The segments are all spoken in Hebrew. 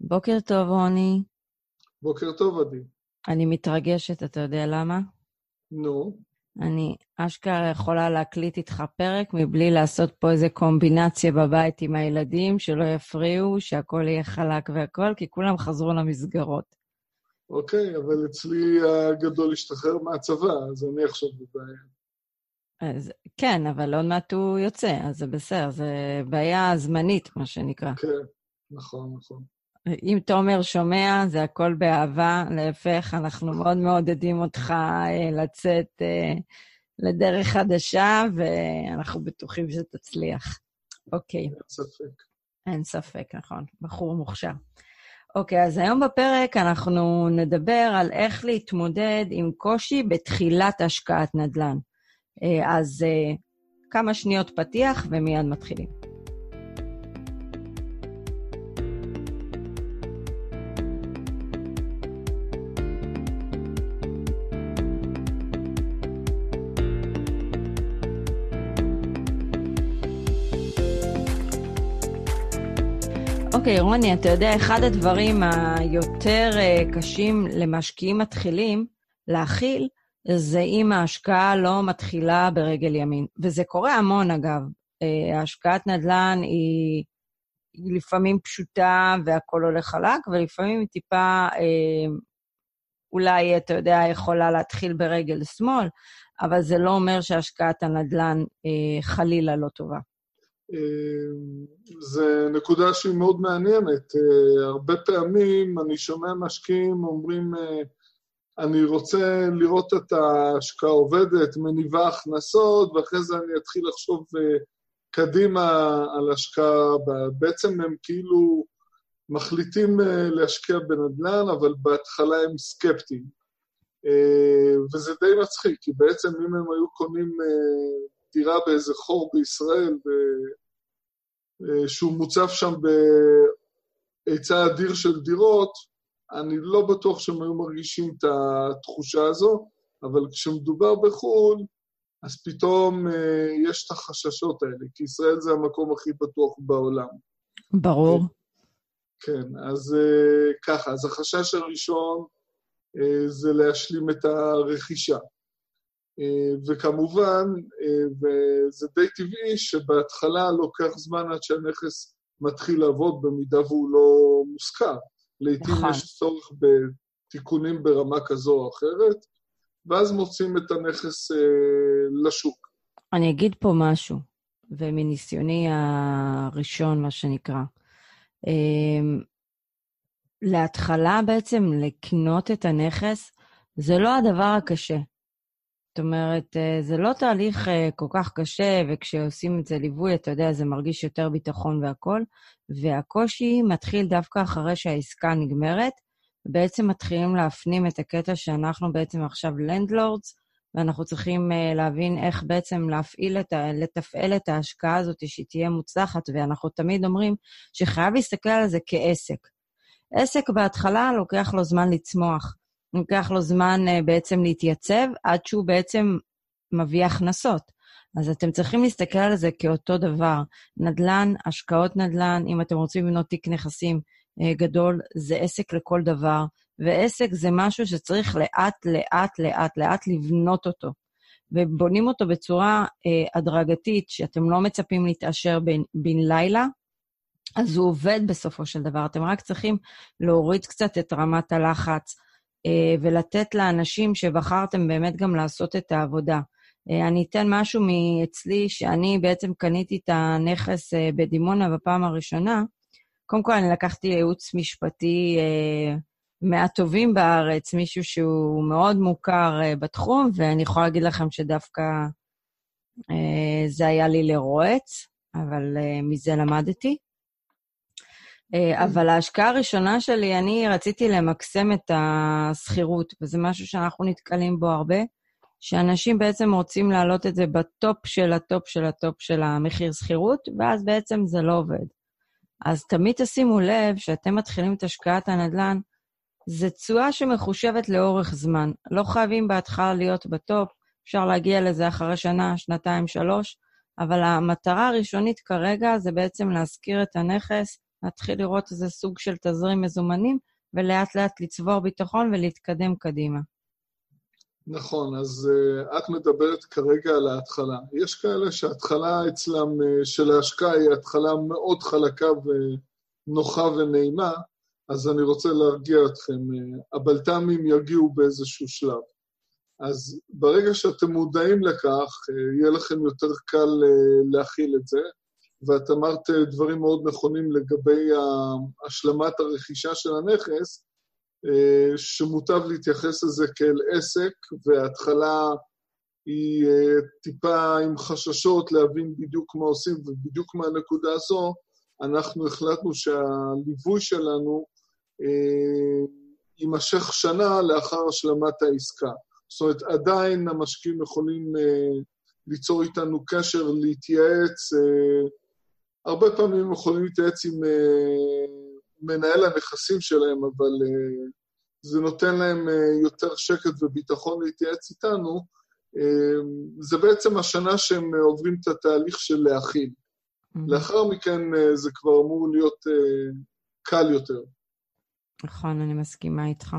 בוקר טוב, רוני. בוקר טוב, עדי. אני מתרגשת, אתה יודע למה? נו. אני אשכרה יכולה להקליט איתך פרק מבלי לעשות פה איזה קומבינציה בבית עם הילדים, שלא יפריעו, שהכל יהיה חלק והכל, כי כולם חזרו למסגרות. אוקיי, אבל אצלי הגדול השתחרר מהצבא, אז אני עכשיו בבעיה. אז, כן, אבל עוד מעט הוא יוצא, אז זה בסדר, זה בעיה זמנית, מה שנקרא. כן, נכון, נכון. אם תומר שומע, זה הכל באהבה, להפך, אנחנו מאוד מעודדים אותך אה, לצאת אה, לדרך חדשה, ואנחנו בטוחים שתצליח. אוקיי. אין ספק. אין ספק, נכון. בחור מוכשר. אוקיי, אז היום בפרק אנחנו נדבר על איך להתמודד עם קושי בתחילת השקעת נדל"ן. אה, אז כמה שניות פתיח ומיד מתחילים. אוקיי, רוני, אתה יודע, אחד הדברים היותר אה, קשים למשקיעים מתחילים להכיל, זה אם ההשקעה לא מתחילה ברגל ימין. וזה קורה המון, אגב. אה, השקעת נדל"ן היא, היא לפעמים פשוטה והכול הולך חלק, ולפעמים היא טיפה, אה, אולי, אתה יודע, יכולה להתחיל ברגל שמאל, אבל זה לא אומר שהשקעת הנדל"ן חלילה לא טובה. זה נקודה שהיא מאוד מעניינת. הרבה פעמים אני שומע משקיעים אומרים, אני רוצה לראות את ההשקעה עובדת, מניבה הכנסות, ואחרי זה אני אתחיל לחשוב קדימה על השקעה. בעצם הם כאילו מחליטים להשקיע בנדל"ן, אבל בהתחלה הם סקפטיים. וזה די מצחיק, כי בעצם אם הם היו קונים דירה באיזה חור בישראל, אה, שהוא מוצב שם בהיצע אדיר של דירות, אני לא בטוח שהם היו מרגישים את התחושה הזו, אבל כשמדובר בחו"ל, אז פתאום אה, יש את החששות האלה, כי ישראל זה המקום הכי בטוח בעולם. ברור. כן, אז אה, ככה, אז החשש הראשון זה להשלים את הרכישה. אה, וכמובן, אה, וזה די טבעי שבהתחלה לוקח זמן עד שהנכס מתחיל לעבוד במידה והוא לא מושכר. לעתים נכון. יש צורך בתיקונים ברמה כזו או אחרת, ואז מוצאים את הנכס אה, לשוק. אני אגיד פה משהו, ומניסיוני הראשון, מה שנקרא. אה, להתחלה בעצם לקנות את הנכס, זה לא הדבר הקשה. זאת אומרת, אה, זה לא תהליך אה, כל כך קשה, וכשעושים את זה ליווי, אתה יודע, זה מרגיש יותר ביטחון והכול, והקושי מתחיל דווקא אחרי שהעסקה נגמרת, ובעצם מתחילים להפנים את הקטע שאנחנו בעצם עכשיו לנדלורדס, ואנחנו צריכים uh, להבין איך בעצם להפעיל את ה... לתפעל את ההשקעה הזאת, שהיא תהיה מוצלחת, ואנחנו תמיד אומרים שחייב להסתכל על זה כעסק. עסק בהתחלה לוקח לו זמן לצמוח. לוקח לו זמן uh, בעצם להתייצב עד שהוא בעצם מביא הכנסות. אז אתם צריכים להסתכל על זה כאותו דבר. נדל"ן, השקעות נדל"ן, אם אתם רוצים לבנות תיק נכסים uh, גדול, זה עסק לכל דבר, ועסק זה משהו שצריך לאט, לאט, לאט, לאט לבנות אותו. ובונים אותו בצורה uh, הדרגתית, שאתם לא מצפים להתעשר בן, בן לילה, אז הוא עובד בסופו של דבר. אתם רק צריכים להוריד קצת את רמת הלחץ, אה, ולתת לאנשים שבחרתם באמת גם לעשות את העבודה. אה, אני אתן משהו מאצלי, שאני בעצם קניתי את הנכס אה, בדימונה בפעם הראשונה. קודם כל, אני לקחתי ייעוץ משפטי מהטובים בארץ, מישהו שהוא מאוד מוכר בתחום, ואני יכולה להגיד לכם שדווקא זה היה לי לרועץ, אבל מזה למדתי. אה. אבל ההשקעה הראשונה שלי, אני רציתי למקסם את השכירות, וזה משהו שאנחנו נתקלים בו הרבה, שאנשים בעצם רוצים להעלות את זה ב top של ה top של ה top של המחיר שכירות, ואז בעצם זה לא עובד. אז תמיד תשימו לב שאתם מתחילים את השקעת הנדל"ן, זו תשואה שמחושבת לאורך זמן. לא חייבים בהתחלה להיות ב top, אפשר להגיע לזה אחרי שנה, שנתיים, שלוש, אבל המטרה הראשונית כרגע זה בעצם להשכיר את הנכס להתחיל לראות איזה סוג של תזרים מזומנים, ולאט לאט לצבור ביטחון ולהתקדם קדימה. נכון, אז uh, את מדברת כרגע על ההתחלה. יש כאלה שההתחלה אצלם uh, של ההשקעה היא התחלה מאוד חלקה ונוחה ונעימה, אז אני רוצה להרגיע אתכם, uh, הבלת"מים יגיעו באיזשהו שלב. אז ברגע שאתם מודעים לכך, uh, יהיה לכם יותר קל uh, להכיל את זה, ואת אמרת דברים מאוד נכונים לגבי השלמת הרכישה של הנכס, אה, שמוטב להתייחס לזה כאל עסק, וההתחלה היא אה, טיפה עם חששות להבין בדיוק מה עושים, ובדיוק מהנקודה הזו אנחנו החלטנו שהליווי שלנו אה, יימשך שנה לאחר השלמת העסקה. זאת אומרת, עדיין המשקיעים יכולים ליצור איתנו קשר, להתייעץ, הרבה פעמים הם יכולים להתייעץ עם מנהל הנכסים שלהם, אבל uh, זה נותן להם uh, יותר שקט וביטחון להתייעץ איתנו. זה בעצם השנה שהם עוברים את התהליך של להכיל. Mm-hmm. לאחר מכן זה כבר אמור להיות קל יותר. נכון, אני מסכימה איתך.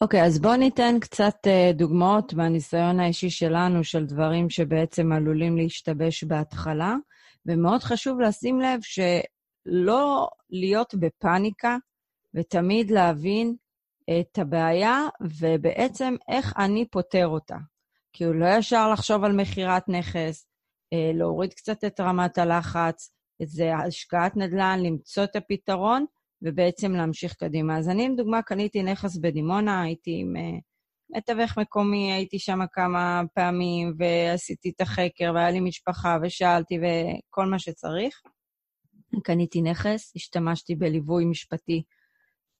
אוקיי, okay, אז בואו ניתן קצת uh, דוגמאות מהניסיון האישי שלנו של דברים שבעצם עלולים להשתבש בהתחלה, ומאוד חשוב לשים לב ש... לא להיות בפאניקה ותמיד להבין את הבעיה ובעצם איך אני פותר אותה. כי הוא לא ישר לחשוב על מכירת נכס, אה, להוריד קצת את רמת הלחץ, איזה השקעת נדל"ן, למצוא את הפתרון ובעצם להמשיך קדימה. אז אני, לדוגמה, קניתי נכס בדימונה, הייתי עם אה, מתווך מקומי, הייתי שם כמה פעמים ועשיתי את החקר והיה לי משפחה ושאלתי וכל מה שצריך. קניתי נכס, השתמשתי בליווי משפטי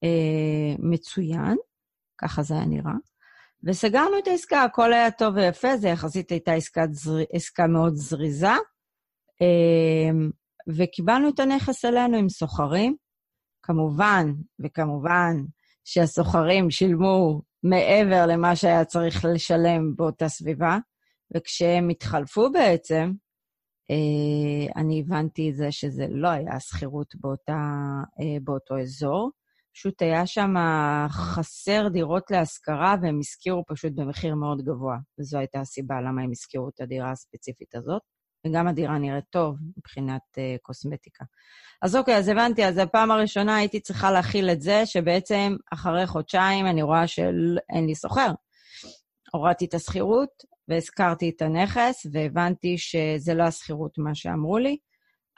אה, מצוין, ככה זה היה נראה, וסגרנו את העסקה, הכל היה טוב ויפה, זה יחסית הייתה עסקה, זר... עסקה מאוד זריזה, אה, וקיבלנו את הנכס אלינו עם סוחרים. כמובן, וכמובן שהסוחרים שילמו מעבר למה שהיה צריך לשלם באותה סביבה, וכשהם התחלפו בעצם, אה, אני הבנתי את זה שזה לא היה שכירות אה, באותו אזור, פשוט היה שם חסר דירות להשכרה, והם השכירו פשוט במחיר מאוד גבוה, וזו הייתה הסיבה למה הם השכירו את הדירה הספציפית הזאת. וגם הדירה נראית טוב מבחינת uh, קוסמטיקה. אז אוקיי, אז הבנתי, אז הפעם הראשונה הייתי צריכה להכיל את זה, שבעצם אחרי חודשיים אני רואה שאין לי סוחר. הורדתי את השכירות, והזכרתי את הנכס, והבנתי שזה לא השכירות מה שאמרו לי,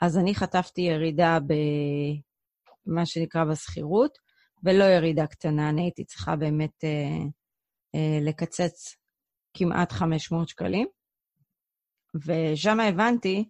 אז אני חטפתי ירידה במה שנקרא בשכירות, ולא ירידה קטנה, אני הייתי צריכה באמת אה, אה, לקצץ כמעט 500 שקלים, ושם הבנתי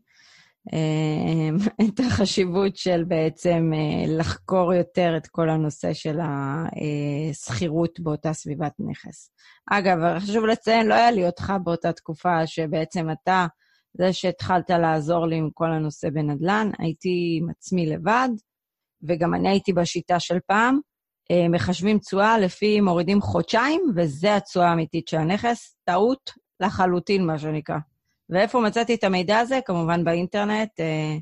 אה, את החשיבות של בעצם אה, לחקור יותר את כל הנושא של השכירות באותה סביבת נכס. אגב, חשוב לציין, לא היה לי אותך באותה תקופה שבעצם אתה, זה שהתחלת לעזור לי עם כל הנושא בנדל"ן, הייתי עם עצמי לבד, וגם אני הייתי בשיטה של פעם, אה, מחשבים תשואה לפי מורידים חודשיים, וזה התשואה האמיתית של הנכס. טעות לחלוטין, מה שנקרא. ואיפה מצאתי את המידע הזה? כמובן באינטרנט, אה,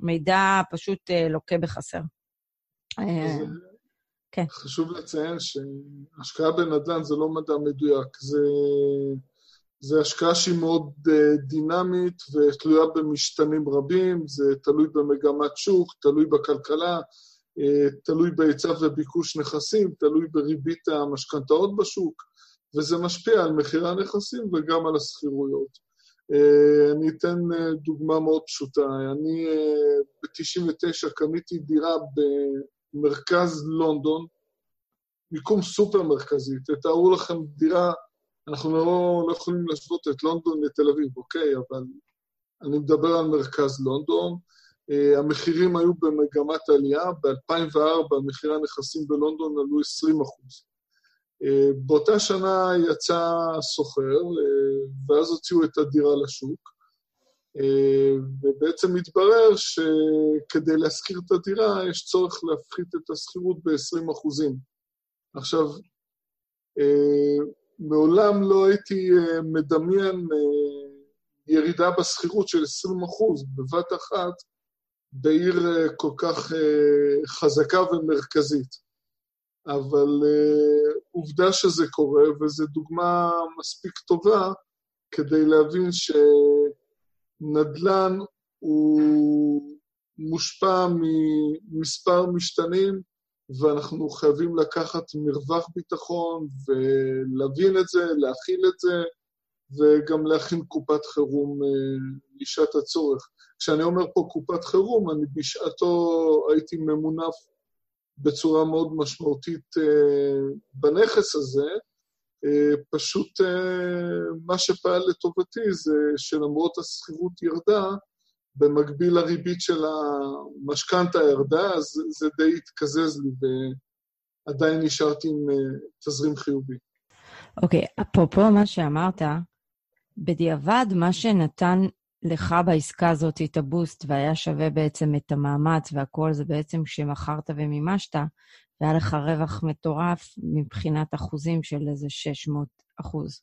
מידע פשוט אה, לוקה בחסר. אה, כן. חשוב לציין שהשקעה בנדל"ן זה לא מדע מדויק, זה, זה השקעה שהיא מאוד דינמית ותלויה במשתנים רבים, זה תלוי במגמת שוק, תלוי בכלכלה, תלוי בהיצע וביקוש נכסים, תלוי בריבית המשכנתאות בשוק, וזה משפיע על מחירי הנכסים וגם על השכירויות. אה, אני אתן אה, דוגמה מאוד פשוטה. אני אה, ב-99' קניתי דירה במרכז לונדון, מיקום סופר מרכזי. תתארו לכם דירה, אנחנו לא, לא יכולים להשוות את לונדון לתל אביב, אוקיי? אבל אני מדבר על מרכז לונדון. המחירים היו במגמת עלייה, ב-2004 מחירי הנכסים בלונדון עלו 20 אחוז. באותה שנה יצא סוחר, ואז הוציאו את הדירה לשוק, ובעצם מתברר שכדי להשכיר את הדירה יש צורך להפחית את השכירות ב-20 אחוזים. עכשיו, מעולם לא הייתי מדמיין ירידה בשכירות של 20 אחוז בבת אחת, בעיר כל כך חזקה ומרכזית. אבל עובדה שזה קורה, וזו דוגמה מספיק טובה כדי להבין שנדל"ן הוא מושפע ממספר משתנים, ואנחנו חייבים לקחת מרווח ביטחון ולהבין את זה, להכיל את זה, וגם להכין קופת חירום לשעת אה, הצורך. כשאני אומר פה קופת חירום, אני בשעתו הייתי ממונף בצורה מאוד משמעותית אה, בנכס הזה, אה, פשוט מה שפעל לטובתי זה שלמרות השכירות ירדה, במקביל הריבית של המשכנתה ירדה, אז זה די התקזז לי, ועדיין נשארתי עם תזרים חיובי. אוקיי, okay, אפרופו מה שאמרת, בדיעבד, מה שנתן לך בעסקה הזאת את הבוסט והיה שווה בעצם את המאמץ והכל, זה בעצם כשמכרת ומימשת, והיה לך רווח מטורף מבחינת אחוזים של איזה 600 אחוז.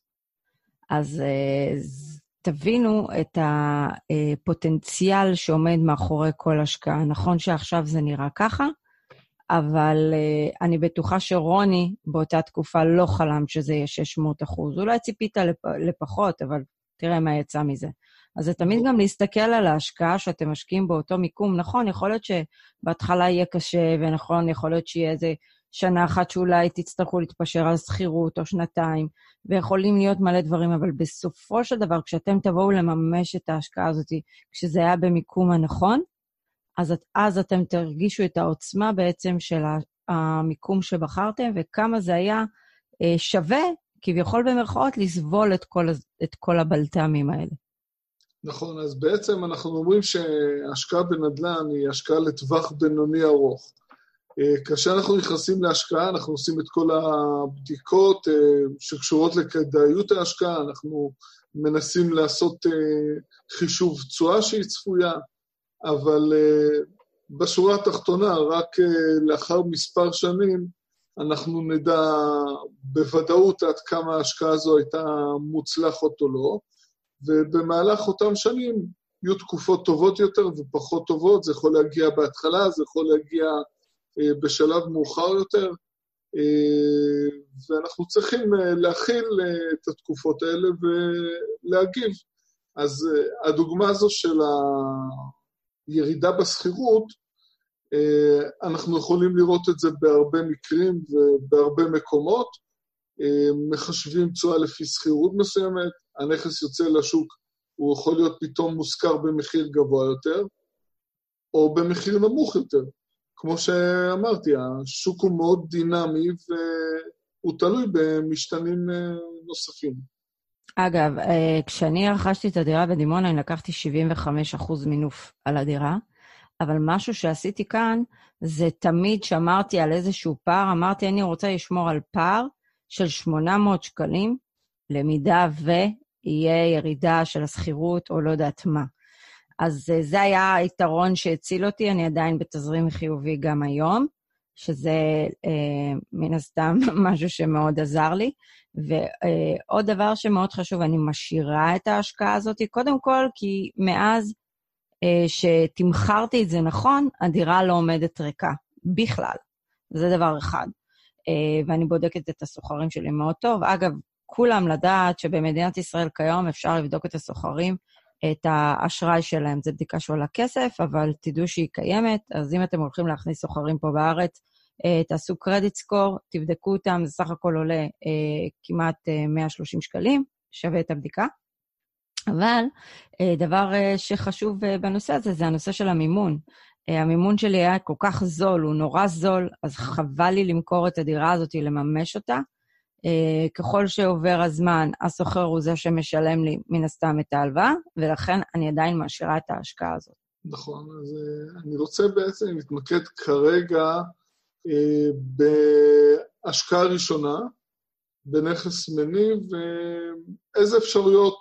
אז uh, תבינו את הפוטנציאל שעומד מאחורי כל השקעה. נכון שעכשיו זה נראה ככה, אבל uh, אני בטוחה שרוני באותה תקופה לא חלם שזה יהיה 600 אחוז. אולי ציפית לפ, לפחות, אבל תראה מה יצא מזה. אז זה תמיד גם להסתכל על ההשקעה שאתם משקיעים באותו מיקום. נכון, יכול להיות שבהתחלה יהיה קשה, ונכון, יכול להיות שיהיה איזה שנה אחת שאולי תצטרכו להתפשר על שכירות או שנתיים, ויכולים להיות מלא דברים, אבל בסופו של דבר, כשאתם תבואו לממש את ההשקעה הזאת, כשזה היה במיקום הנכון, אז, אז אתם תרגישו את העוצמה בעצם של המיקום שבחרתם, וכמה זה היה אה, שווה, כביכול במרכאות, לסבול את כל, את כל הבלת"מים האלה. נכון, אז בעצם אנחנו אומרים שהשקעה בנדל"ן היא השקעה לטווח בינוני ארוך. אה, כאשר אנחנו נכנסים להשקעה, אנחנו עושים את כל הבדיקות אה, שקשורות לכדאיות ההשקעה, אנחנו מנסים לעשות אה, חישוב תשואה שהיא צפויה, אבל בשורה התחתונה, רק לאחר מספר שנים, אנחנו נדע בוודאות עד כמה ההשקעה הזו הייתה מוצלחת או לא, ובמהלך אותם שנים יהיו תקופות טובות יותר ופחות טובות, זה יכול להגיע בהתחלה, זה יכול להגיע אה, בשלב מאוחר יותר, אה, ואנחנו צריכים אה, להכיל את התקופות האלה ולהגיב. אז הדוגמה הזו של הירידה בשכירות, אנחנו יכולים לראות את זה בהרבה מקרים ובהרבה מקומות. מחשבים תשואה לפי שכירות מסוימת, הנכס יוצא לשוק, הוא יכול להיות פתאום מושכר במחיר גבוה יותר, או במחיר נמוך יותר. כמו שאמרתי, השוק הוא מאוד דינמי והוא תלוי במשתנים אה, נוספים. אגב, אה, כשאני רכשתי את הדירה בדימונה, אני לקחתי 75% מינוף על הדירה, אבל משהו שעשיתי כאן, זה תמיד שמרתי על איזשהו פער, אמרתי, אני רוצה לשמור על פער של 800 שקלים, למידה ויהיה ירידה של השכירות או לא יודעת מה. אז אה, זה היה היתרון שהציל אותי, אני עדיין בתזרים חיובי גם היום, שזה אה, מן הסתם משהו שמאוד עזר לי. ועוד דבר שמאוד חשוב, אני משאירה את ההשקעה הזאת, קודם כל כי מאז אה, שתמכרתי את זה נכון, הדירה לא עומדת ריקה, בכלל. זה דבר אחד. אה, ואני בודקת את הסוחרים שלי מאוד טוב. אגב, כולם לדעת שבמדינת ישראל כיום אפשר לבדוק את הסוחרים את האשראי שלהם. זו בדיקה שעולה כסף, אבל תדעו שהיא קיימת, אז אם אתם הולכים להכניס סוחרים פה בארץ, אה, תעשו קרדיט סקור, תבדקו אותם, זה סך הכל עולה אה, כמעט אה, 130 שקלים, שווה את הבדיקה. אבל אה, דבר שחשוב בנושא הזה זה הנושא של המימון. אה, המימון שלי היה כל כך זול, הוא נורא זול, אז חבל לי למכור את הדירה הזאת, לממש אותה. Uh, ככל שעובר הזמן, הסוחר הוא זה שמשלם לי מן הסתם את ההלוואה, ולכן אני עדיין משאירה את ההשקעה הזאת. נכון, אז uh, אני רוצה בעצם להתמקד כרגע uh, בהשקעה ראשונה, בנכס מניב, ואיזה אפשרויות,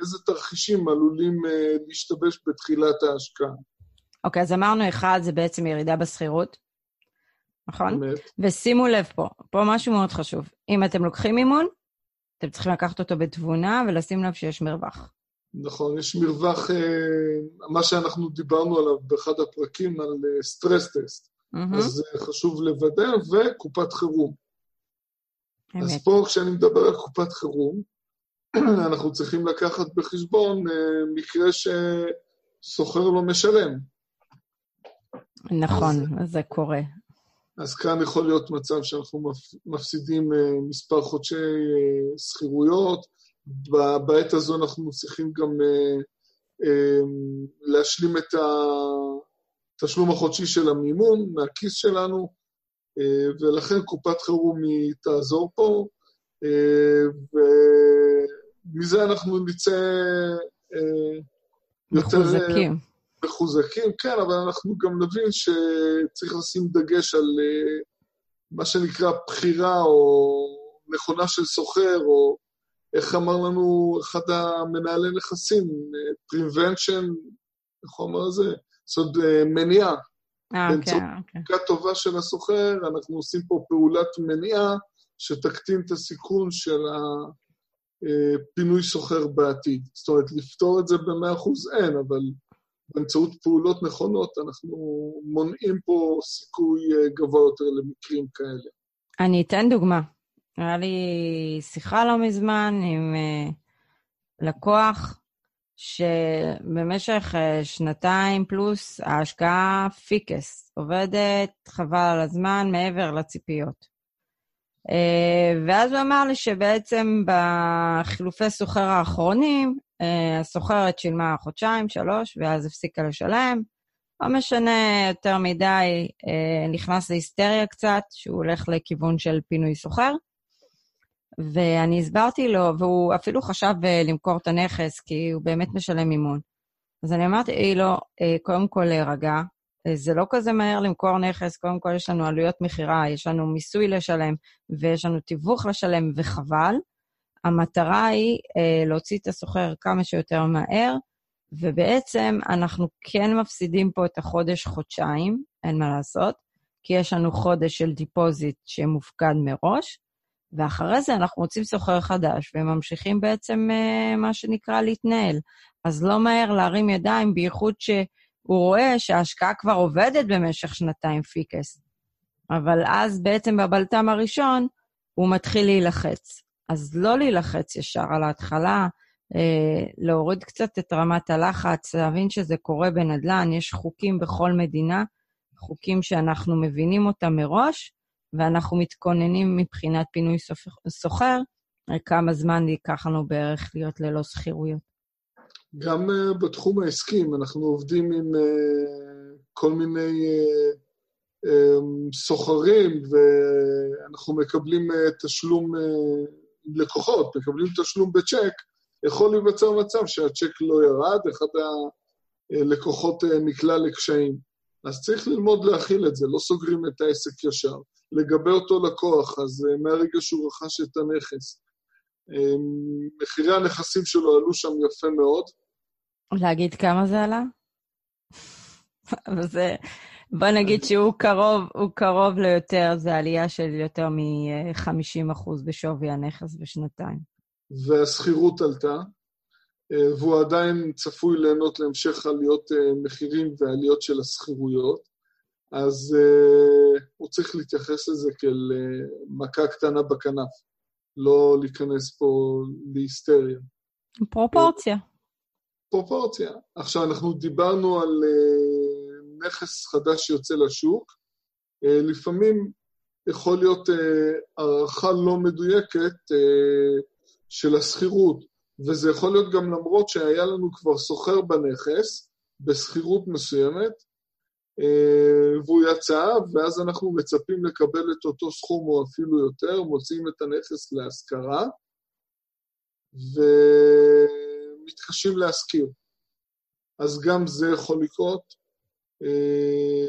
איזה תרחישים עלולים להשתבש בתחילת ההשקעה. אוקיי, אז אמרנו אחד, זה בעצם ירידה בשכירות. נכון? באמת. ושימו לב פה, פה משהו מאוד חשוב. אם אתם לוקחים מימון, אתם צריכים לקחת אותו בתבונה ולשים לב שיש מרווח. נכון, יש מרווח, אה, מה שאנחנו דיברנו עליו באחד הפרקים על סטרס טסט. Mm-hmm. אז חשוב לוודא, וקופת חירום. אמת. אז פה כשאני מדבר על קופת חירום, אנחנו צריכים לקחת בחשבון מקרה שסוחר לא משלם. נכון, אז זה קורה. אז כאן יכול להיות מצב שאנחנו מפסידים אה, מספר חודשי אה, שכירויות. בעת הזו אנחנו צריכים גם אה, להשלים את התשלום החודשי של המימון מהכיס שלנו, ולכן קופת חירום היא תעזור פה, ומזה אנחנו נצא יותר... מחוזקים. מחוזקים, כן, אבל אנחנו גם נבין שצריך לשים דגש על uh, מה שנקרא בחירה או נכונה של סוחר, או איך אמר לנו אחד המנהלי נכסים, prevention, איך הוא אמר את זה? זאת אומרת, uh, מניעה. אה, באמצעות כן, בדיקה טובה של הסוחר, אנחנו עושים פה פעולת מניעה שתקטין את הסיכון של הפינוי סוחר בעתיד. זאת אומרת, לפתור את זה ב-100% אין, אבל באמצעות פעולות נכונות, אנחנו מונעים פה סיכוי אה, גבוה יותר למקרים כאלה. אני אתן דוגמה. היה לי שיחה לא מזמן עם uh, לקוח שבמשך uh, שנתיים פלוס ההשקעה פיקס, עובדת חבל על הזמן מעבר לציפיות. Uh, ואז הוא אמר לי שבעצם בחילופי סוחר האחרונים, אה, הסוחרת שילמה חודשיים, שלוש, ואז הפסיקה לשלם. לא משנה יותר מדי, אה, נכנס להיסטריה קצת, שהוא הולך לכיוון של פינוי סוחר. ואני הסברתי לו, והוא אפילו חשב אה, למכור את הנכס, כי הוא באמת משלם מימון. אז אני אמרתי לו, קודם כל להירגע, זה לא כזה מהר למכור נכס, קודם כל יש לנו עלויות מכירה, יש לנו מיסוי לשלם, ויש לנו תיווך לשלם, וחבל. המטרה היא אה, להוציא את הסוחר כמה שיותר מהר, ובעצם אנחנו כן מפסידים פה את החודש-חודשיים, אין מה לעשות, כי יש לנו חודש של deposit שמופקד מראש, ואחרי זה אנחנו מוצאים שוכר חדש, וממשיכים בעצם אה, מה שנקרא להתנהל. אז לא מהר להרים ידיים, בייחוד שהוא רואה שההשקעה כבר עובדת במשך שנתיים פיקס. אבל אז בעצם בבלת"ם הראשון הוא מתחיל להילחץ. אז לא להילחץ ישר על ההתחלה, אה, להוריד קצת את רמת הלחץ, להבין שזה קורה בנדל"ן, יש חוקים בכל מדינה, חוקים שאנחנו מבינים אותם מראש, ואנחנו מתכוננים מבחינת פינוי סוחר, כמה זמן ייקח לנו בערך להיות ללא שכירויות. גם uh, בתחום העסקי, אנחנו עובדים עם uh, כל מיני uh, um, סוחרים, ואנחנו מקבלים uh, תשלום uh, לקוחות מקבלים תשלום בצ'ק, יכול להיווצר מצב שהצ'ק לא ירד, אחד הלקוחות אה, נקלע לקשיים. אז צריך ללמוד להכיל את זה, לא סוגרים את העסק ישר. לגבי אותו לקוח, אז מהרגע שהוא רכש את הנכס, מחירי הנכסים שלו עלו שם יפה מאוד. להגיד כמה זה עלה? זה, בוא נגיד שהוא קרוב, הוא קרוב ליותר, זה עלייה של יותר מ-50% בשווי הנכס בשנתיים. והשכירות עלתה, אה, והוא עדיין צפוי ליהנות להמשך עליות אה, מחירים ועליות של השכירויות, אז uh, הוא צריך להתייחס לזה כאל מכה קטנה בכנף, לא להיכנס פה להיסטריה. פרופורציה. פרופורציה. עכשיו, אנחנו דיברנו על uh, נכס חדש שיוצא לשוק, אה, לפעמים יכול להיות אה, הערכה לא מדויקת של השכירות, וזה יכול להיות גם למרות שהיה לנו כבר סוחר בנכס, בשכירות מסוימת, והוא יצא, ואז אנחנו מצפים לקבל את אותו סכום או אפילו יותר, מוצאים את הנכס להשכרה, ומתקשים להשכיר. אז גם זה יכול לקרות. אה,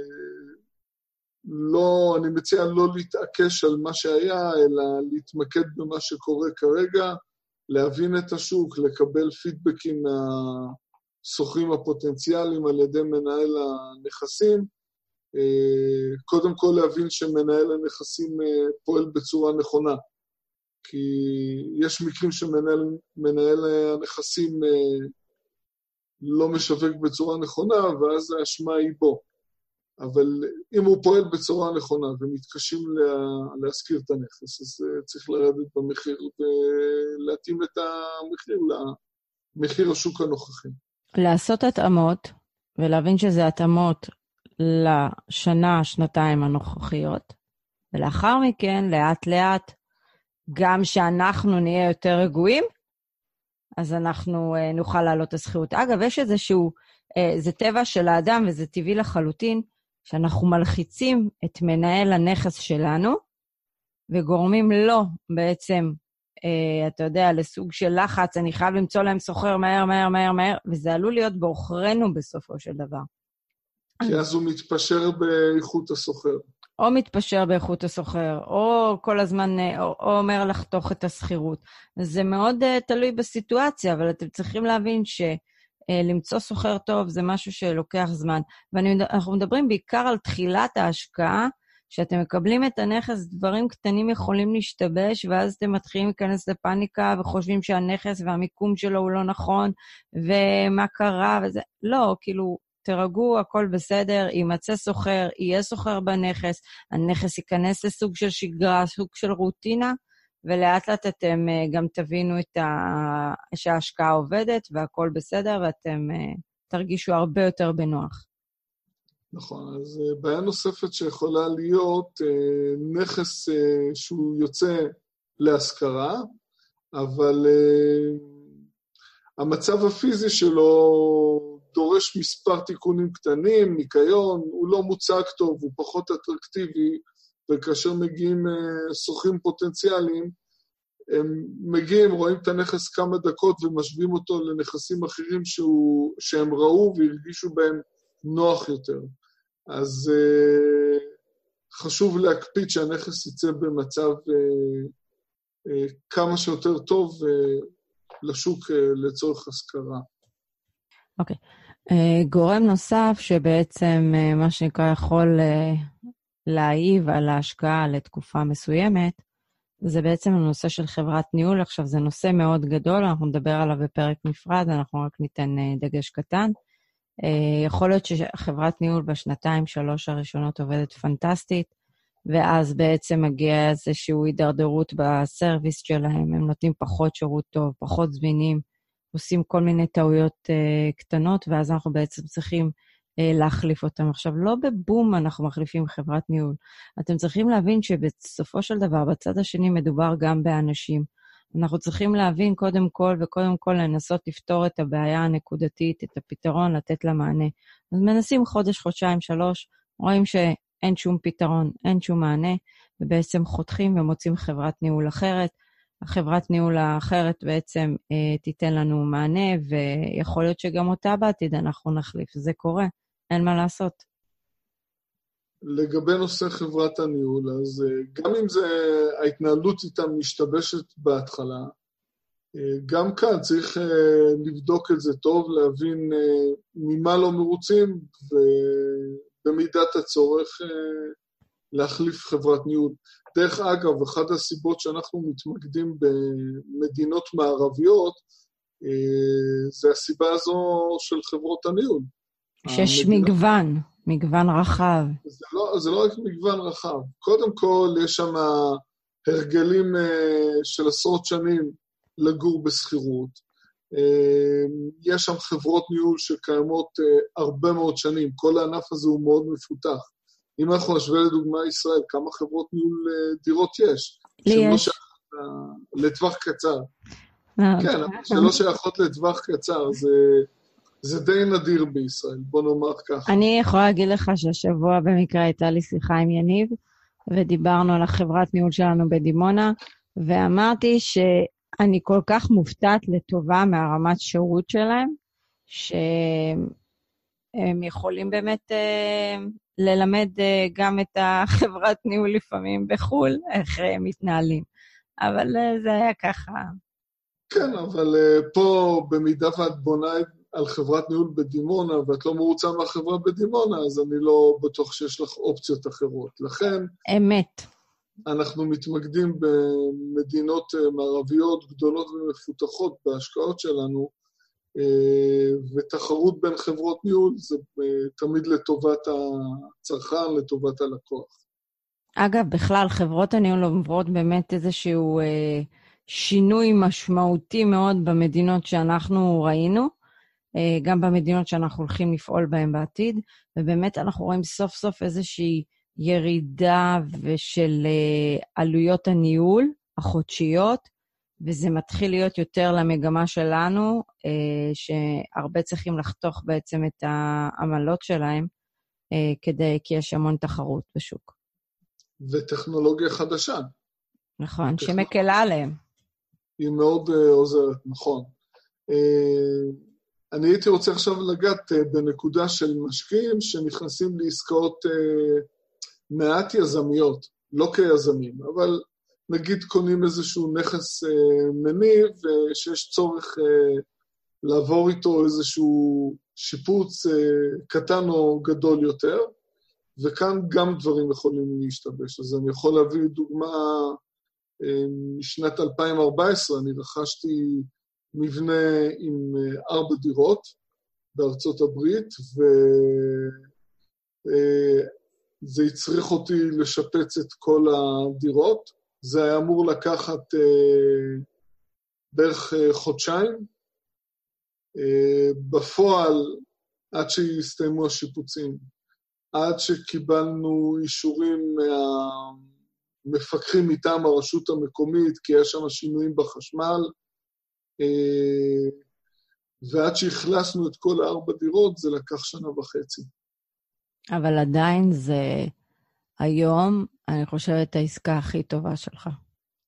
לא, אני מציע לא להתעקש על מה שהיה, אלא להתמקד במה שקורה כרגע, להבין את השוק, לקבל פידבקים מהשוכרים הפוטנציאליים על ידי מנהל הנכסים. אה, קודם כל להבין שמנהל הנכסים אה, פועל בצורה נכונה, כי יש מקרים שמנהל הנכסים לא משווק בצורה נכונה, ואז האשמה היא בו. אבל אם הוא פועל בצורה נכונה ומתקשים לה, להשכיר את הנכס, אז צריך לרדת במחיר ולהתאים את המחיר למחיר השוק הנוכחי. לעשות התאמות ולהבין שזה התאמות לשנה, שנתיים הנוכחיות, ולאחר מכן, לאט-לאט, גם שאנחנו נהיה יותר רגועים, אז אנחנו uh, נוכל להעלות את השכירות. אגב, יש איזשהו, uh, זה טבע של האדם וזה טבעי לחלוטין, שאנחנו מלחיצים את מנהל הנכס שלנו וגורמים לו בעצם, אתה יודע, לסוג של לחץ, אני חייב למצוא להם סוחר מהר, מהר, מהר, מהר, וזה עלול להיות בעוכרינו בסופו של דבר. כי אז הוא מתפשר באיכות הסוחר. או מתפשר באיכות הסוחר, או כל הזמן, או, או אומר לחתוך את השכירות. זה מאוד uh, תלוי בסיטואציה, אבל אתם צריכים להבין שלמצוא uh, סוחר טוב זה משהו שלוקח זמן. ואנחנו מדברים בעיקר על תחילת ההשקעה, כשאתם מקבלים את הנכס, דברים קטנים יכולים להשתבש, ואז אתם מתחילים להיכנס לפאניקה וחושבים שהנכס והמיקום שלו הוא לא נכון, ומה קרה וזה. לא, כאילו, תירגעו, הכל בסדר, יימצא סוחר, יהיה סוחר בנכס, הנכס ייכנס לסוג של שגרה, סוג של רוטינה, ולאט לאט אתם uh, גם תבינו את ה... שההשקעה עובדת והכל בסדר, ואתם uh, תרגישו הרבה יותר בנוח. נכון, אז uh, בעיה נוספת שיכולה להיות uh, נכס uh, שהוא יוצא להשכרה, אבל המצב הפיזי שלו דורש מספר תיקונים קטנים, ניקיון, הוא לא מוצג טוב, הוא פחות אטרקטיבי, וכאשר מגיעים שוכרים פוטנציאליים, הם מגיעים, רואים את הנכס כמה דקות ומשווים אותו לנכסים אחרים שהוא, שהם ראו והרגישו בהם נוח יותר. אז uh, חשוב להקפיד שהנכס יצא במצב uh, uh, כמה שיותר טוב לשוק לצורך השכרה. אוקיי. Okay. אה, גורם נוסף שבעצם, אה, מה שנקרא, יכול אה, להעיב על ההשקעה לתקופה מסוימת, זה בעצם הנושא של חברת ניהול. עכשיו, זה נושא מאוד גדול, אנחנו נדבר עליו בפרק נפרד, אנחנו רק ניתן דגש קטן. יכול להיות שחברת ניהול בשנתיים, שלוש הראשונות עובדת פנטסטית, ואז בעצם מגיע איזושהי הידרדרות בסרוויס שלהם, הם נותנים פחות שירות טוב, פחות זמינים, עושים כל מיני טעויות uh, קטנות, ואז אנחנו בעצם צריכים uh, להחליף אותם. עכשיו, לא בבום אנחנו מחליפים חברת ניהול. אתם צריכים להבין שבסופו של דבר, בצד השני מדובר גם באנשים. אנחנו צריכים להבין קודם כל, וקודם כל לנסות לפתור את הבעיה הנקודתית, את הפתרון, לתת לה מענה. אז מנסים חודש, חודשיים, שלוש, רואים שאין שום פתרון, אין שום מענה, ובעצם חותכים ומוצאים חברת ניהול אחרת. החברת ניהול האחרת בעצם אה, תיתן לנו מענה, ויכול להיות שגם אותה בעתיד אנחנו נחליף. זה קורה, אין מה לעשות. לגבי נושא חברת הניהול, אז אה, גם אם זה, ההתנהלות איתה משתבשת בהתחלה, אה, גם כאן צריך אה, לבדוק את זה טוב, להבין ממה לא מרוצים, ובמידת הצורך להחליף חברת ניהול. דרך אגב, אחת הסיבות שאנחנו מתמקדים במדינות מערביות, זה הסיבה הזו של חברות הניהול. שיש המדינות... מגוון, מגוון רחב. זה לא, זה לא רק מגוון רחב. קודם כל, יש שם הרגלים אה, של עשרות שנים לגור בשכירות. אה, יש שם חברות ניהול שקיימות הרבה מאוד שנים. כל הענף הזה הוא מאוד מפותח. אם אנחנו נשווה לדוגמה ישראל, כמה חברות ניהול אה, דירות יש? לי יש. לטווח קצר. אה, כן, אבל שלא שייכות לטווח קצר, זה, זה די נדיר בישראל, בוא נאמר ככה. אני יכולה להגיד לך שהשבוע במקרה הייתה לי שיחה עם יניב, ודיברנו על החברת ניהול שלנו בדימונה, ואמרתי שאני כל כך מופתעת לטובה מהרמת שירות שלהם, שהם יכולים באמת אה, ללמד אה, גם את החברת ניהול לפעמים בחו"ל, איך הם מתנהלים. אבל אה, זה היה ככה. כן, אבל אה, פה, במידה ואת בונה על חברת ניהול בדימונה, ואת לא מרוצה מהחברה בדימונה, אז אני לא בטוח שיש לך אופציות אחרות. לכן... אמת. אנחנו מתמקדים במדינות מערביות גדולות ומפותחות בהשקעות שלנו, ותחרות בין חברות ניהול זה תמיד לטובת הצרכן, לטובת הלקוח. אגב, בכלל, חברות הניהול עוברות באמת איזשהו אה, שינוי משמעותי מאוד במדינות שאנחנו ראינו, אה, גם במדינות שאנחנו הולכים לפעול בהן בעתיד, ובאמת אנחנו רואים סוף סוף איזושהי ירידה ושל אה, עלויות הניהול החודשיות, וזה מתחיל להיות יותר למגמה שלנו, אה, שהרבה צריכים לחתוך בעצם את העמלות שלהם, אה, כדי, כי יש המון תחרות בשוק. וטכנולוגיה חדשה. נכון. שמקלה עליהם. היא מאוד uh, עוזרת, נכון. Uh, אני הייתי רוצה עכשיו לגעת uh, בנקודה של משקיעים שנכנסים לעסקאות uh, מעט יזמיות, לא כיזמים, אבל נגיד קונים איזשהו נכס uh, מניב ושיש צורך לעבור איתו איזשהו שיפוץ קטן או גדול יותר, וכאן גם דברים יכולים להשתבש. אז אני יכול להביא דוגמה אה, משנת 2014, אני רכשתי מבנה עם אה, ארבע דירות בארצות הברית, וזה אה, הצריך אותי לשפץ את כל הדירות. זה היה אמור לקחת בערך חודשיים. בפועל, עד שהסתיימו השיפוצים, עד שקיבלנו אישורים מהמפקחים מטעם הרשות המקומית, כי יש שם שינויים בחשמל, אה, ועד שאכלסנו את כל הארבע דירות, זה לקח שנה וחצי. אבל עדיין זה היום, אני חושבת, העסקה הכי טובה שלך.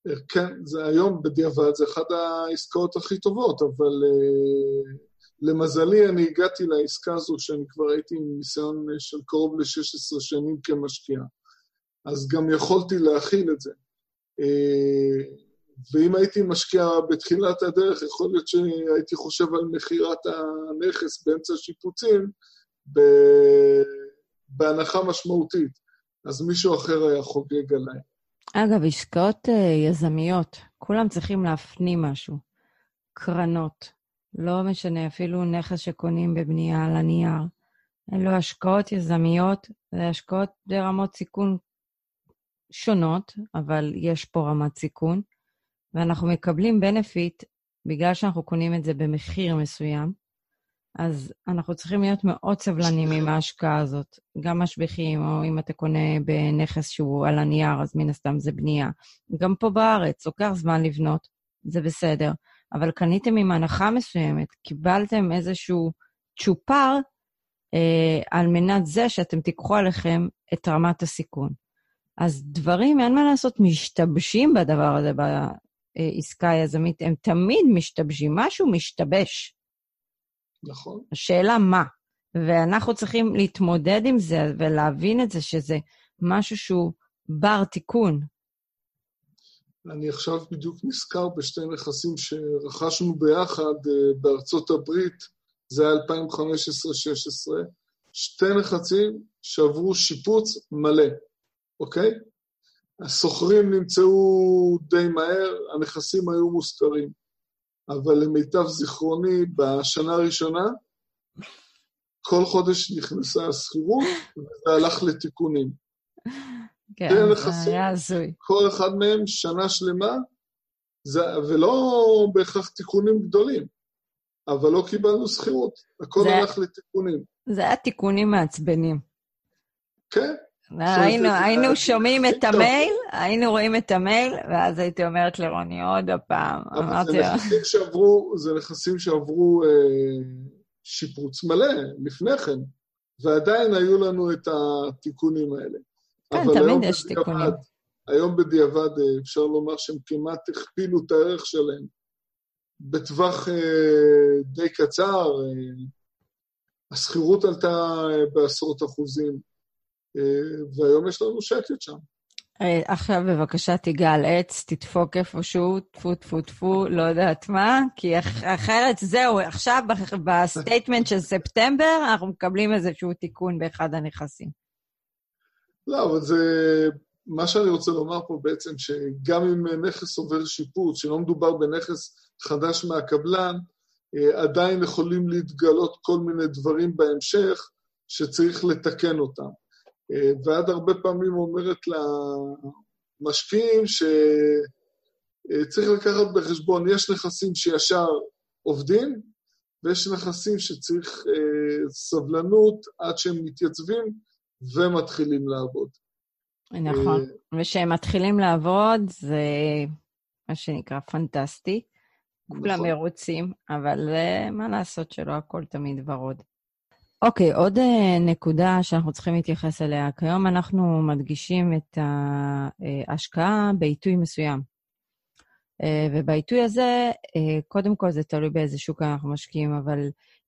אה, כן, זה היום בדיעבד, זה אחת העסקאות הכי טובות, אבל uh, למזלי, אני הגעתי לעסקה הזו שאני כבר הייתי עם ניסיון של קרוב ל-16 שנים כמשקיע. אז גם יכולתי להכיל את זה. אה, ואם הייתי משקיע בתחילת הדרך, יכול להיות שהייתי חושב על מכירת הנכס באמצע שיפוצים בהנחה משמעותית. אז מישהו אחר היה חוגג עליי. אגב, עסקאות אה, יזמיות, כולם צריכים להפנים משהו. קרנות, לא משנה, אפילו נכס שקונים בבנייה על הנייר. אלו השקעות יזמיות, זה השקעות ברמות סיכון שונות, אבל יש פה רמת סיכון, ואנחנו מקבלים בנפיט בגלל שאנחנו קונים את זה במחיר מסוים, אז אנחנו צריכים להיות מאוד סבלנים עם ההשקעה הזאת. גם משביחים, או אם אתה קונה בנכס שהוא על הנייר, אז מן הסתם זה בנייה. גם פה בארץ, לוקח זמן לבנות, זה בסדר. אבל קניתם עם הנחה מסוימת, קיבלתם איזשהו צ'ופר אה, על מנת זה שאתם תיקחו עליכם את רמת הסיכון. אז דברים, אין מה לעשות, משתבשים בדבר הזה, בעסקה היזמית, הם תמיד משתבשים, משהו משתבש. נכון. השאלה מה. ואנחנו צריכים להתמודד עם זה ולהבין את זה שזה משהו שהוא בר תיקון. אני עכשיו בדיוק נזכר בשתי נכסים שרכשנו ביחד uh, בארצות הברית, זה היה 2015-2016, שתי נכסים שעברו שיפוץ מלא, אוקיי? הסוחרים נמצאו די מהר, הנכסים היו מושכרים. אבל למיטב זיכרוני, בשנה הראשונה, כל חודש נכנסה השכירות, וזה הלך לתיקונים. כן, זה היה הזוי. כל אחד מהם שנה שלמה, זה, ולא בהכרח תיקונים גדולים, אבל לא קיבלנו שכירות. הכל זה, הלך לתיקונים. זה היה תיקונים מעצבנים. כן. היינו, היינו שומעים את המייל, היינו רואים את המייל, ואז הייתי אומרת לרוני עוד הפעם. אמרתי לו... זה נכסים שעברו אה, שיפוץ מלא לפני כן, ועדיין היו לנו את התיקונים האלה. כן, תמיד יש תיקונים. היום בדיעבד אה, אפשר לומר שהם כמעט הכפילו את הערך שלהם. בטווח אה, די קצר, השכירות עלתה בעשרות אחוזים, והיום יש לנו שקט שם. אה, עכשיו בבקשה תיגע על עץ, תדפוק איפשהו, טפו טפו טפו, לא יודעת מה, כי אחרת זהו, עכשיו ב statement של ספטמבר אנחנו מקבלים איזשהו תיקון באחד הנכסים. לא, אבל זה... מה שאני רוצה לומר פה בעצם, שגם אם נכס עובר שיפוץ, שלא מדובר בנכס חדש מהקבלן, אה, עדיין יכולים להתגלות כל מיני דברים בהמשך שצריך לתקן אותם. אה, ועד הרבה פעמים אומרת למשקיעים שצריך לקחת בחשבון, יש נכסים שישר עובדים, ויש נכסים שצריך סבלנות עד שהם מתייצבים ומתחילים לעבוד. נכון, וכשהם מתחילים לעבוד זה מה שנקרא פנטסטי. כולם נכון. מרוצים, אבל מה לעשות שלא הכל תמיד ורוד. אוקיי, עוד uh, נקודה שאנחנו צריכים להתייחס אליה. כיום אנחנו מדגישים את ההשקעה בעיתוי מסוים. Uh, ובעיתוי הזה, קודם כל זה תלוי באיזה שוק אנחנו משקיעים, אבל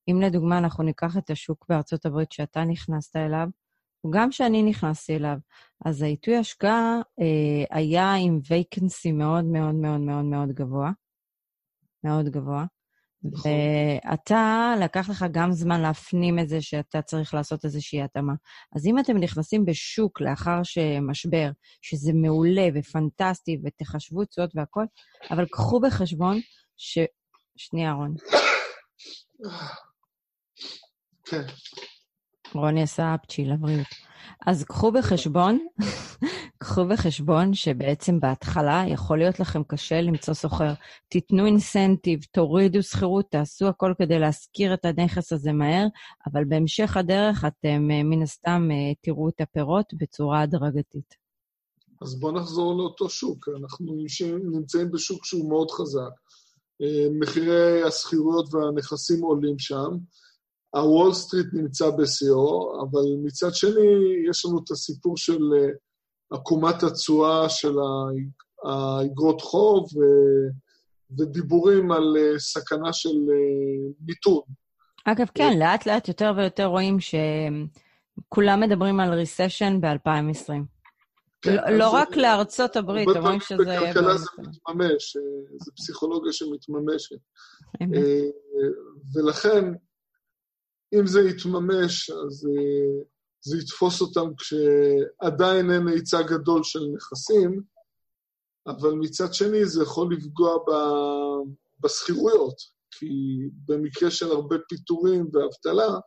אם לדוגמה אנחנו ניקח את השוק בארצות הברית שאתה נכנסת אליו, גם שאני נכנסתי אליו, אז העיתוי השקעה היה עם וייקנסי מאוד מאוד מאוד מאוד מאוד גבוה. מאוד גבוה. נכון. ואתה, לקח לך גם זמן להפנים את זה שאתה צריך לעשות איזושהי התאמה. אז אם אתם נכנסים בשוק לאחר שמשבר, שזה מעולה ופנטסטי, ותחשבו תשואות והכול, אבל קחו בחשבון ש... שנייה, רון. כן. רוני עשה אפצ'י לבריאות. אז קחו בחשבון קחו בחשבון שבעצם בהתחלה יכול להיות לכם קשה למצוא סוחר. תיתנו אינסנטיב, תורידו שכירות, תעשו הכל כדי להשכיר את הנכס הזה מהר, אבל בהמשך הדרך אתם אה, מן הסתם אה, תראו את הפירות בצורה הדרגתית. אז בואו נחזור לאותו שוק. אנחנו נמצאים בשוק שהוא מאוד חזק. אה, מחירי השכירויות והנכסים עולים שם. הוול סטריט נמצא בשיאו, אבל מצד שני, יש לנו את הסיפור של עקומת התשואה של האגרות חוב ו, ודיבורים על אה, סכנה של אה, מיתון. אגב, כן, לאט-לאט יותר ויותר רואים שכולם מדברים על ריסשן ב-2020. כן, לא, לא רק לארצות הברית, אומרים שזה... בכלכלה זה מתממש, אה, זו פסיכולוגיה שמתממשת. ולכן, אם זה יתממש, אז זה יתפוס אותם כשעדיין אין היצע גדול של נכסים, אבל מצד שני זה יכול לפגוע בשכירויות, כי במקרה של הרבה פיטורים ואבטלה,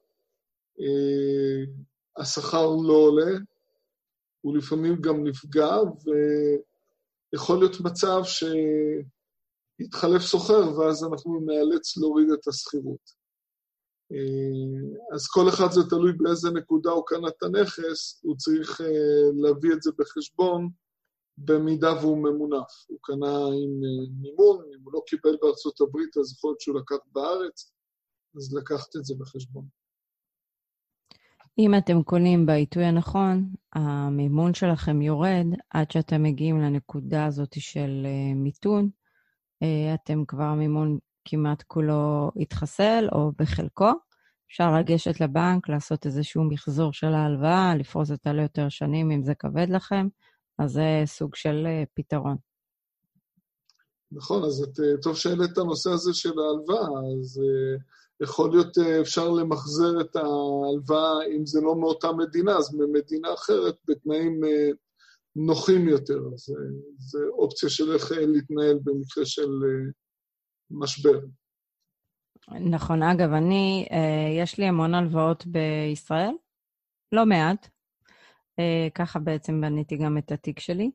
אה, השכר לא עולה, הוא לפעמים גם נפגע, ויכול להיות מצב שיתחלף סוחר, ואז אנחנו נאלץ להוריד את השכירות. אה, אז כל אחד זה תלוי באיזה נקודה הוא קנה את הנכס, הוא צריך אה, להביא את זה בחשבון במידה והוא ממונף. הוא קנה עם אה, מימון, אם הוא לא קיבל בארצות הברית, אז יכול להיות שהוא לקח בארץ, אז לקחת את זה בחשבון. אם אתם קונים בעיתוי הנכון, המימון שלכם יורד עד שאתם מגיעים לנקודה הזאת של מיתון. אתם כבר מימון כמעט כולו התחסל, או בחלקו. אפשר לגשת לבנק, לעשות איזשהו מחזור של ההלוואה, לפרוס אותה ליותר שנים אם זה כבד לכם, אז זה סוג של אה, פתרון. נכון, אז את, אה, טוב שהעלית את הנושא הזה של ההלוואה, אז uh, יכול להיות אפשר למחזר את ההלוואה, אם זה לא מאותה מדינה, אז ממדינה אחרת, בתנאים נוחים יותר. אז זו אופציה של איך להתנהל במקרה של משבר. נכון. אגב, אני, אה, יש לי המון הלוואות בישראל, לא מעט. אה, ככה בעצם בניתי גם את התיק שלי.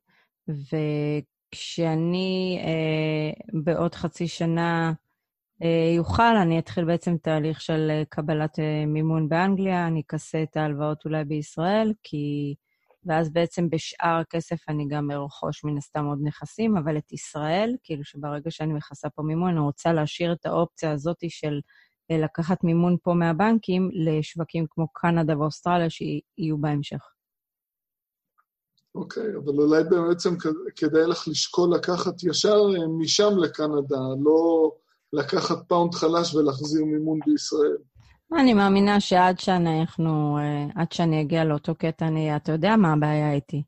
וכשאני אה, בעוד חצי שנה יוכל, אני אתחיל בעצם תהליך של קבלת מימון באנגליה, אני אכסה את ההלוואות אולי בישראל, כי... ואז בעצם בשאר הכסף אני גם ארכוש מן הסתם עוד נכסים, אבל את ישראל, כאילו שברגע שאני מכסה פה מימון, אני רוצה להשאיר את האופציה הזאת של אה, לקחת מימון פה מהבנקים לשווקים כמו קנדה ואוסטרליה שיהיו בהמשך. אוקיי, okay, אבל אולי בעצם כדאי לך לשקול לקחת ישר אה, משם לקנדה, לא לקחת פאונד חלש ולהחזיר מימון בישראל. אני מאמינה שעד שאנחנו, אה, עד שאני אגיע לאותו קטע, אני, אתה יודע מה הבעיה איתי?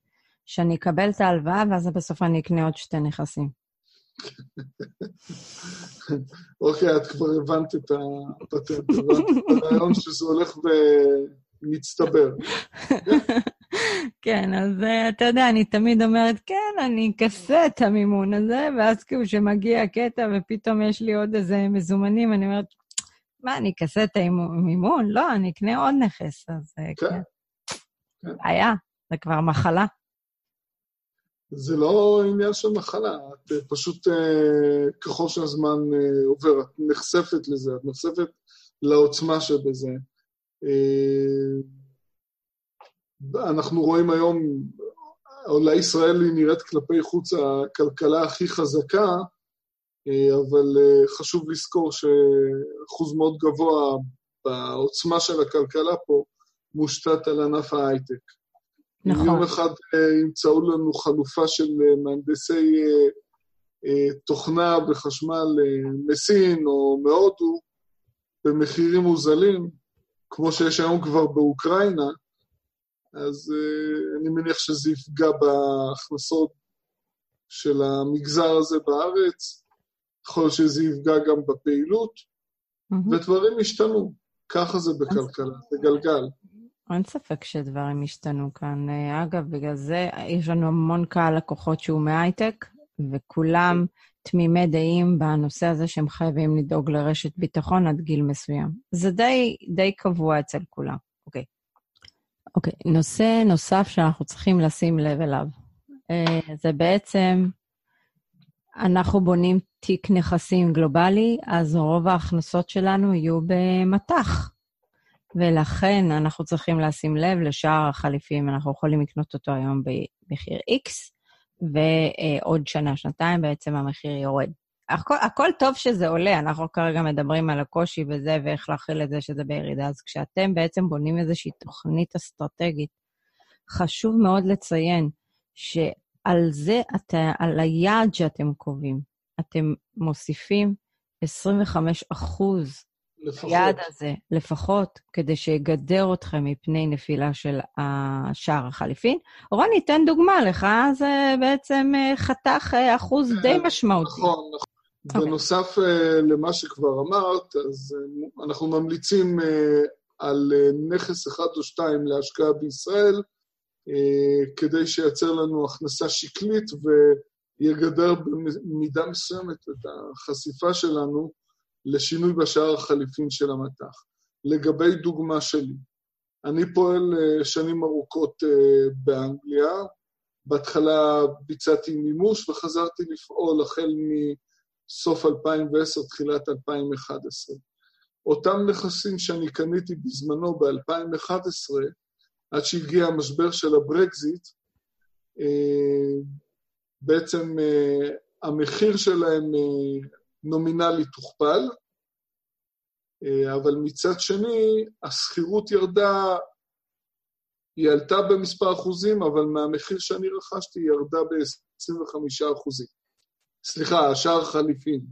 שאני אקבל את ההלוואה, ואז בסוף אני אקנה עוד שתי נכסים. אוקיי, את כבר הבנת את הפטנט, הבנת את הרעיון שזה הולך ומצטבר. כן, אז uh, אתה יודע, אני תמיד אומרת, כן, אני אכסה את המימון הזה, ואז כאילו כשמגיע הקטע ופתאום יש לי עוד איזה מזומנים, אני אומרת, מה, אני אכסה את המימון? לא, אני אקנה עוד נכס. אז אה, כן. כן. כן. היה, זה כבר מחלה. זה לא עניין של מחלה, את אה, פשוט, אה, ככל שהזמן עובר, את נחשפת לזה, את נחשפת לעוצמה שבזה. אנחנו רואים היום, אולי ישראל היא נראית כלפי חוץ הכלכלה הכי חזקה, אבל אה, חשוב לזכור שאחוז מאוד גבוה בעוצמה של הכלכלה פה מושתת על ענף ההייטק. נכון. יום אחד אה, ימצאו לנו חלופה של אה, מהנדסי אה, אה, תוכנה וחשמל אה, מסין או מהודו במחירים מוזלים, כמו שיש היום כבר באוקראינה, אז אה, אני מניח שזה יפגע בהכנסות של המגזר הזה בארץ, יכול להיות שזה יפגע גם בפעילות, מהמם. ודברים ישתנו. ככה זה בכלכלה, זה גלגל. אין ספק שדברים השתנו כאן. אה, אגב, בגלל זה יש לנו המון קהל לקוחות שהוא מהייטק, וכולם תמימי דעים בנושא הזה שהם חייבים לדאוג לרשת ביטחון עד גיל מסוים. זה די, די קבוע אצל כולם. אוקיי. אוקיי, נושא נוסף שאנחנו צריכים לשים לב אליו, אה, זה בעצם, אנחנו בונים תיק נכסים גלובלי, אז רוב ההכנסות שלנו יהיו במטח. ולכן אנחנו צריכים לשים לב לשער החליפים, אנחנו יכולים לקנות אותו היום במחיר X, ועוד שנה, שנתיים בעצם המחיר יורד. הכל, הכל טוב שזה עולה, אנחנו כרגע מדברים על הקושי וזה, ואיך להכיל את זה שזה בירידה. אז כשאתם בעצם בונים איזושהי תוכנית אסטרטגית, חשוב מאוד לציין שעל זה, את, על היעד שאתם קובעים, אתם מוסיפים 25 אחוז. היעד הזה, לפחות, כדי שיגדר אתכם מפני נפילה של השער החליפין. רוני, תן דוגמה, לך זה בעצם אה, חתך אה, אחוז די משמעותי. נכון, נכון. אוקיי. בנוסף אה, למה שכבר אמרת, אז אה, אנחנו ממליצים אה, על אה, נכס אחד או שתיים להשקעה בישראל, אה, כדי שייצר לנו הכנסה שקלית ויגדר במידה מסוימת את החשיפה שלנו לשינוי בשער החליפין של המטח. לגבי דוגמה שלי, אני פועל אה, שנים ארוכות אה, באנגליה, בהתחלה ביצעתי מימוש וחזרתי לפעול החל מסוף 2010, תחילת 2011. אותם נכסים שאני קניתי בזמנו ב-2011, עד שהגיע המשבר של הברקזיט, אה, בעצם אה, המחיר שלהם אה, נומינלית הוכפל, אה, אבל מצד שני, השכירות ירדה, היא עלתה במספר אחוזים, אבל מהמחיר שאני רכשתי היא ירדה ב-25 אחוזים. סליחה, השער חליפין.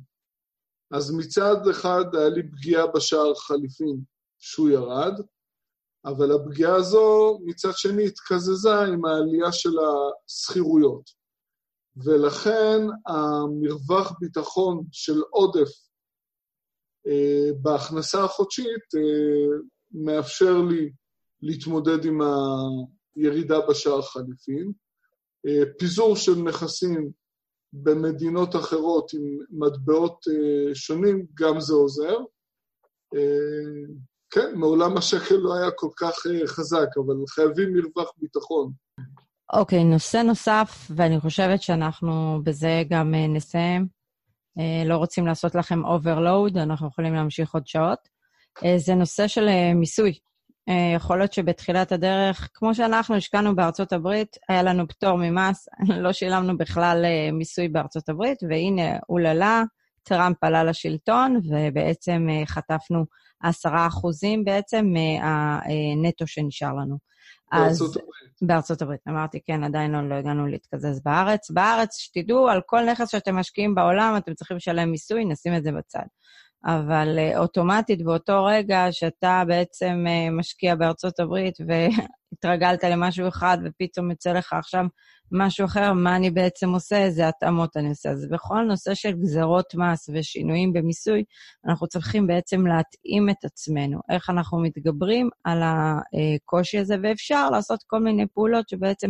אז מצד אחד היה לי פגיעה בשער חליפין שהוא ירד, אבל הפגיעה הזו מצד שני התקזזה עם העלייה של השכירויות. ולכן המרווח ביטחון של עודף אה, בהכנסה החודשית אה, מאפשר לי להתמודד עם הירידה בשער חליפין. אה, פיזור של נכסים במדינות אחרות עם מטבעות אה, שונים, גם זה עוזר. אה, כן, מעולם השקל לא היה כל כך אה, חזק, אבל חייבים מרווח ביטחון. אוקיי, נושא נוסף, ואני חושבת שאנחנו בזה גם אה, נסיים. אה, לא רוצים לעשות לכם overload, אנחנו יכולים להמשיך עוד שעות. זה נושא של מיסוי. יכול להיות שבתחילת הדרך, כמו שאנחנו השקענו בארצות הברית, היה לנו פטור ממס, לא שילמנו בכלל מיסוי בארצות הברית, והנה, אוללה, טראמפ עלה לשלטון, ובעצם חטפנו עשרה אחוזים בעצם מהנטו שנשאר לנו. אז- בארצות הברית. בארצות הברית, אמרתי, כן, עדיין לא, לא הגענו להתקזז בארץ. בארץ, שתדעו, על כל נכס שאתם משקיעים בעולם, אתם צריכים לשלם מיסוי, נשים את זה בצד. אבל uh, אוטומטית, באותו רגע שאתה בעצם uh, משקיע בארצות הברית והתרגלת למשהו אחד ופתאום יוצא לך עכשיו משהו אחר, מה אני בעצם עושה? איזה התאמות אני עושה. אז בכל נושא של גזרות מס ושינויים במיסוי, אנחנו צריכים בעצם להתאים את עצמנו, איך אנחנו מתגברים על הקושי הזה, ואפשר לעשות כל מיני פעולות שבעצם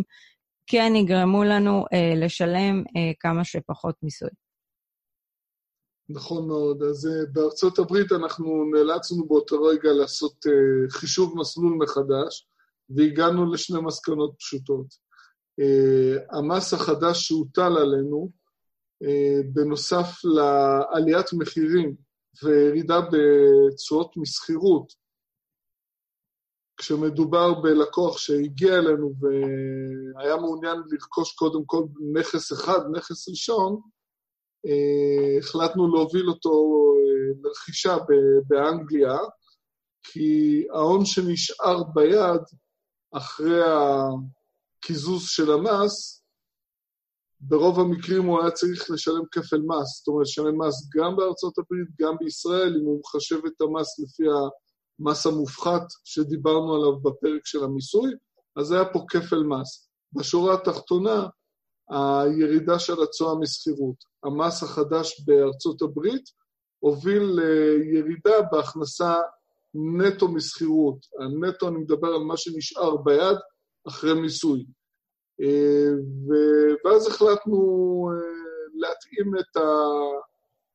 כן יגרמו לנו uh, לשלם uh, כמה שפחות מיסוי. נכון מאוד. אז uh, בארצות הברית אנחנו נאלצנו באותו רגע לעשות uh, חישוב מסלול מחדש, והגענו לשני מסקנות פשוטות. Uh, המס החדש שהוטל עלינו, uh, בנוסף לעליית מחירים וירידה בתשואות משכירות, כשמדובר בלקוח שהגיע אלינו והיה מעוניין לרכוש קודם כל נכס אחד, נכס ראשון, אה, החלטנו להוביל אותו אה, לרכישה באנגליה, כי ההון שנשאר ביד אחרי הקיזוז של המס, ברוב המקרים הוא היה צריך לשלם כפל מס, זאת אומרת, לשלם מס גם בארצות הברית, גם בישראל, אם הוא מחשב את המס לפי המס המופחת שדיברנו עליו בפרק של המיסוי, אז היה פה כפל מס. בשורה התחתונה, הירידה של התשואה משכירות. המס החדש בארצות הברית הוביל לירידה בהכנסה נטו משכירות. הנטו, אני מדבר על מה שנשאר ביד אחרי מיסוי. ואז החלטנו אה, להתאים את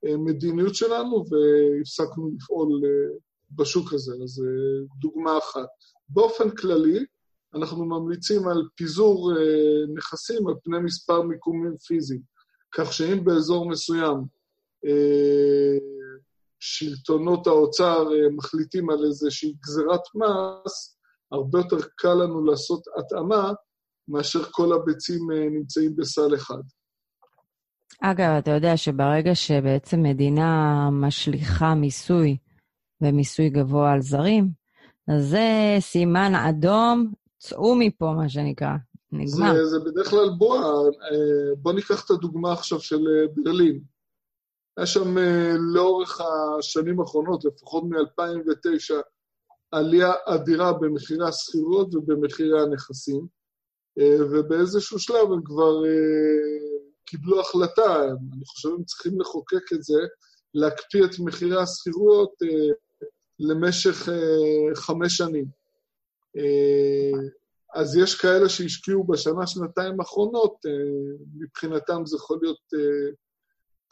המדיניות שלנו והפסקנו לפעול אה, בשוק הזה. אז אה, דוגמה אחת. באופן כללי, אנחנו ממליצים על פיזור אה, נכסים על פני מספר מיקומים פיזיים, כך שאם באזור מסוים אה, שלטונות האוצר אה, מחליטים על איזושהי גזירת מס, הרבה יותר קל לנו לעשות התאמה מאשר כל הביצים אה, נמצאים בסל אחד. אגב, אתה יודע שברגע שבעצם מדינה משליכה מיסוי ומיסוי גבוה על זרים, אז זה סימן אדום צאו מפה, מה שנקרא. נגמר. זה, זה בדרך כלל בועה. אה, בוא ניקח את הדוגמה עכשיו של ברלין. היה שם אה, לאורך השנים האחרונות, לפחות מ-2009, עלייה אדירה במחירי השכירות ובמחירי הנכסים, ובאיזשהו שלב הם כבר קיבלו החלטה, אני חושב שהם צריכים לחוקק את זה, להקפיא את מחירי השכירויות למשך חמש שנים. אה, אז יש כאלה שהשקיעו בשנה, שנתיים האחרונות, אה, מבחינתם זה יכול להיות אה,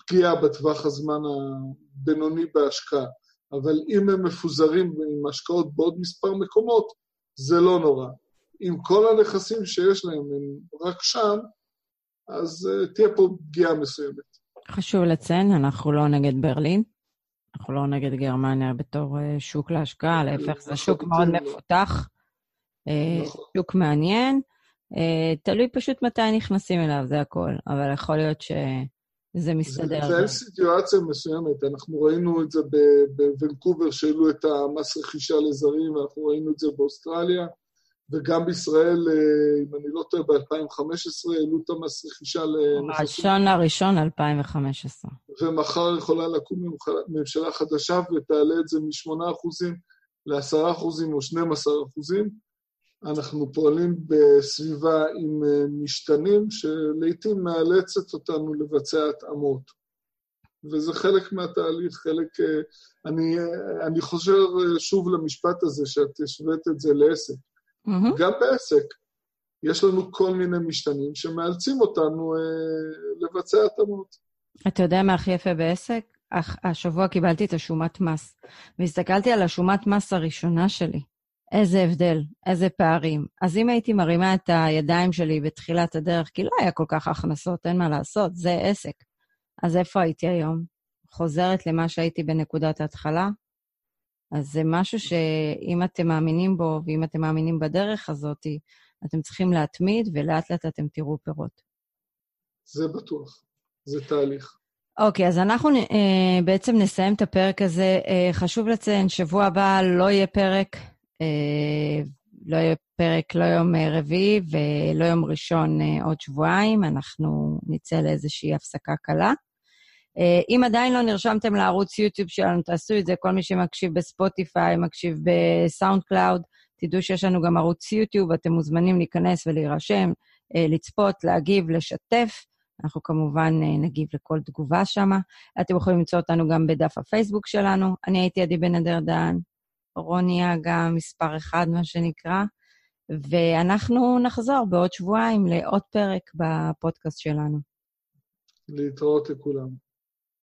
פגיעה בטווח הזמן הבינוני בהשקעה. אבל אם הם מפוזרים עם השקעות בעוד מספר מקומות, זה לא נורא. אם כל הנכסים שיש להם הם רק שם, אז תהיה פה פגיעה מסוימת. חשוב לציין, אנחנו לא נגד ברלין, אנחנו לא נגד גרמניה בתור שוק להשקעה, להפך, זה שוק מאוד מפותח. אה, נכון. שוק מעניין. תלוי פשוט מתי נכנסים אליו, זה הכל. אבל יכול להיות שזה מסתדר. זה, זה סיטואציה מסוימת. אנחנו ראינו את זה בוונקובר, שהעלו את המס רכישה לזרים, ואנחנו ראינו את זה באוסטרליה. וגם בישראל, אה, אם אני לא טועה, ב-2015 העלו את המס רכישה לנכסים. ראשון לראשון 2015. ומחר יכולה לקום ממשלה חדשה ותעלה את זה מ-8% ל-10% או 12%. אנחנו פועלים בסביבה עם אה, משתנים שלעיתים מאלצת אותנו לבצע התאמות. וזה חלק מהתהליך, חלק... אה, אני, אה, אני חוזר שוב למשפט הזה, שאת השווית את זה לעסק. Mm-hmm. גם בעסק יש לנו כל מיני משתנים שמאלצים אותנו אה, לבצע התאמות. אתה יודע מה הכי יפה בעסק? השבוע קיבלתי את השומת מס, והסתכלתי על השומת מס הראשונה שלי. איזה הבדל, איזה פערים. אז אם הייתי מרימה את הידיים שלי בתחילת הדרך, כי לא היה כל כך הכנסות, אין מה לעשות, זה עסק. אז איפה הייתי היום? חוזרת למה שהייתי בנקודת ההתחלה? אז זה משהו שאם אתם מאמינים בו, ואם אתם מאמינים בדרך הזאת, אתם צריכים להתמיד, ולאט לאט אתם תראו פירות. זה בטוח, זה תהליך. אוקיי, okay, אז אנחנו uh, בעצם נסיים את הפרק הזה. Uh, חשוב לציין, שבוע הבא לא יהיה פרק. אה, לא יהיה פרק לא יום אה, רביעי ולא יום ראשון אה, עוד שבועיים, אנחנו נצא לאיזושהי הפסקה קלה. אם עדיין לא נרשמתם לערוץ יוטיוב שלנו, תעשו את זה. כל מי שמקשיב ב Spotify, מקשיב ב SoundCloud, תדעו שיש לנו גם ערוץ יוטיוב, אתם מוזמנים להיכנס ולהירשם, לצפות, להגיב, לשתף. אנחנו כמובן נגיב לכל תגובה שם. אתם יכולים למצוא אותנו גם בדף הפייסבוק שלנו. אני הייתי עדי בן אדר דהן. רוני אגה מספר אחד, מה שנקרא, ואנחנו נחזור בעוד שבועיים לעוד פרק בפודקאסט שלנו. להתראות לכולם.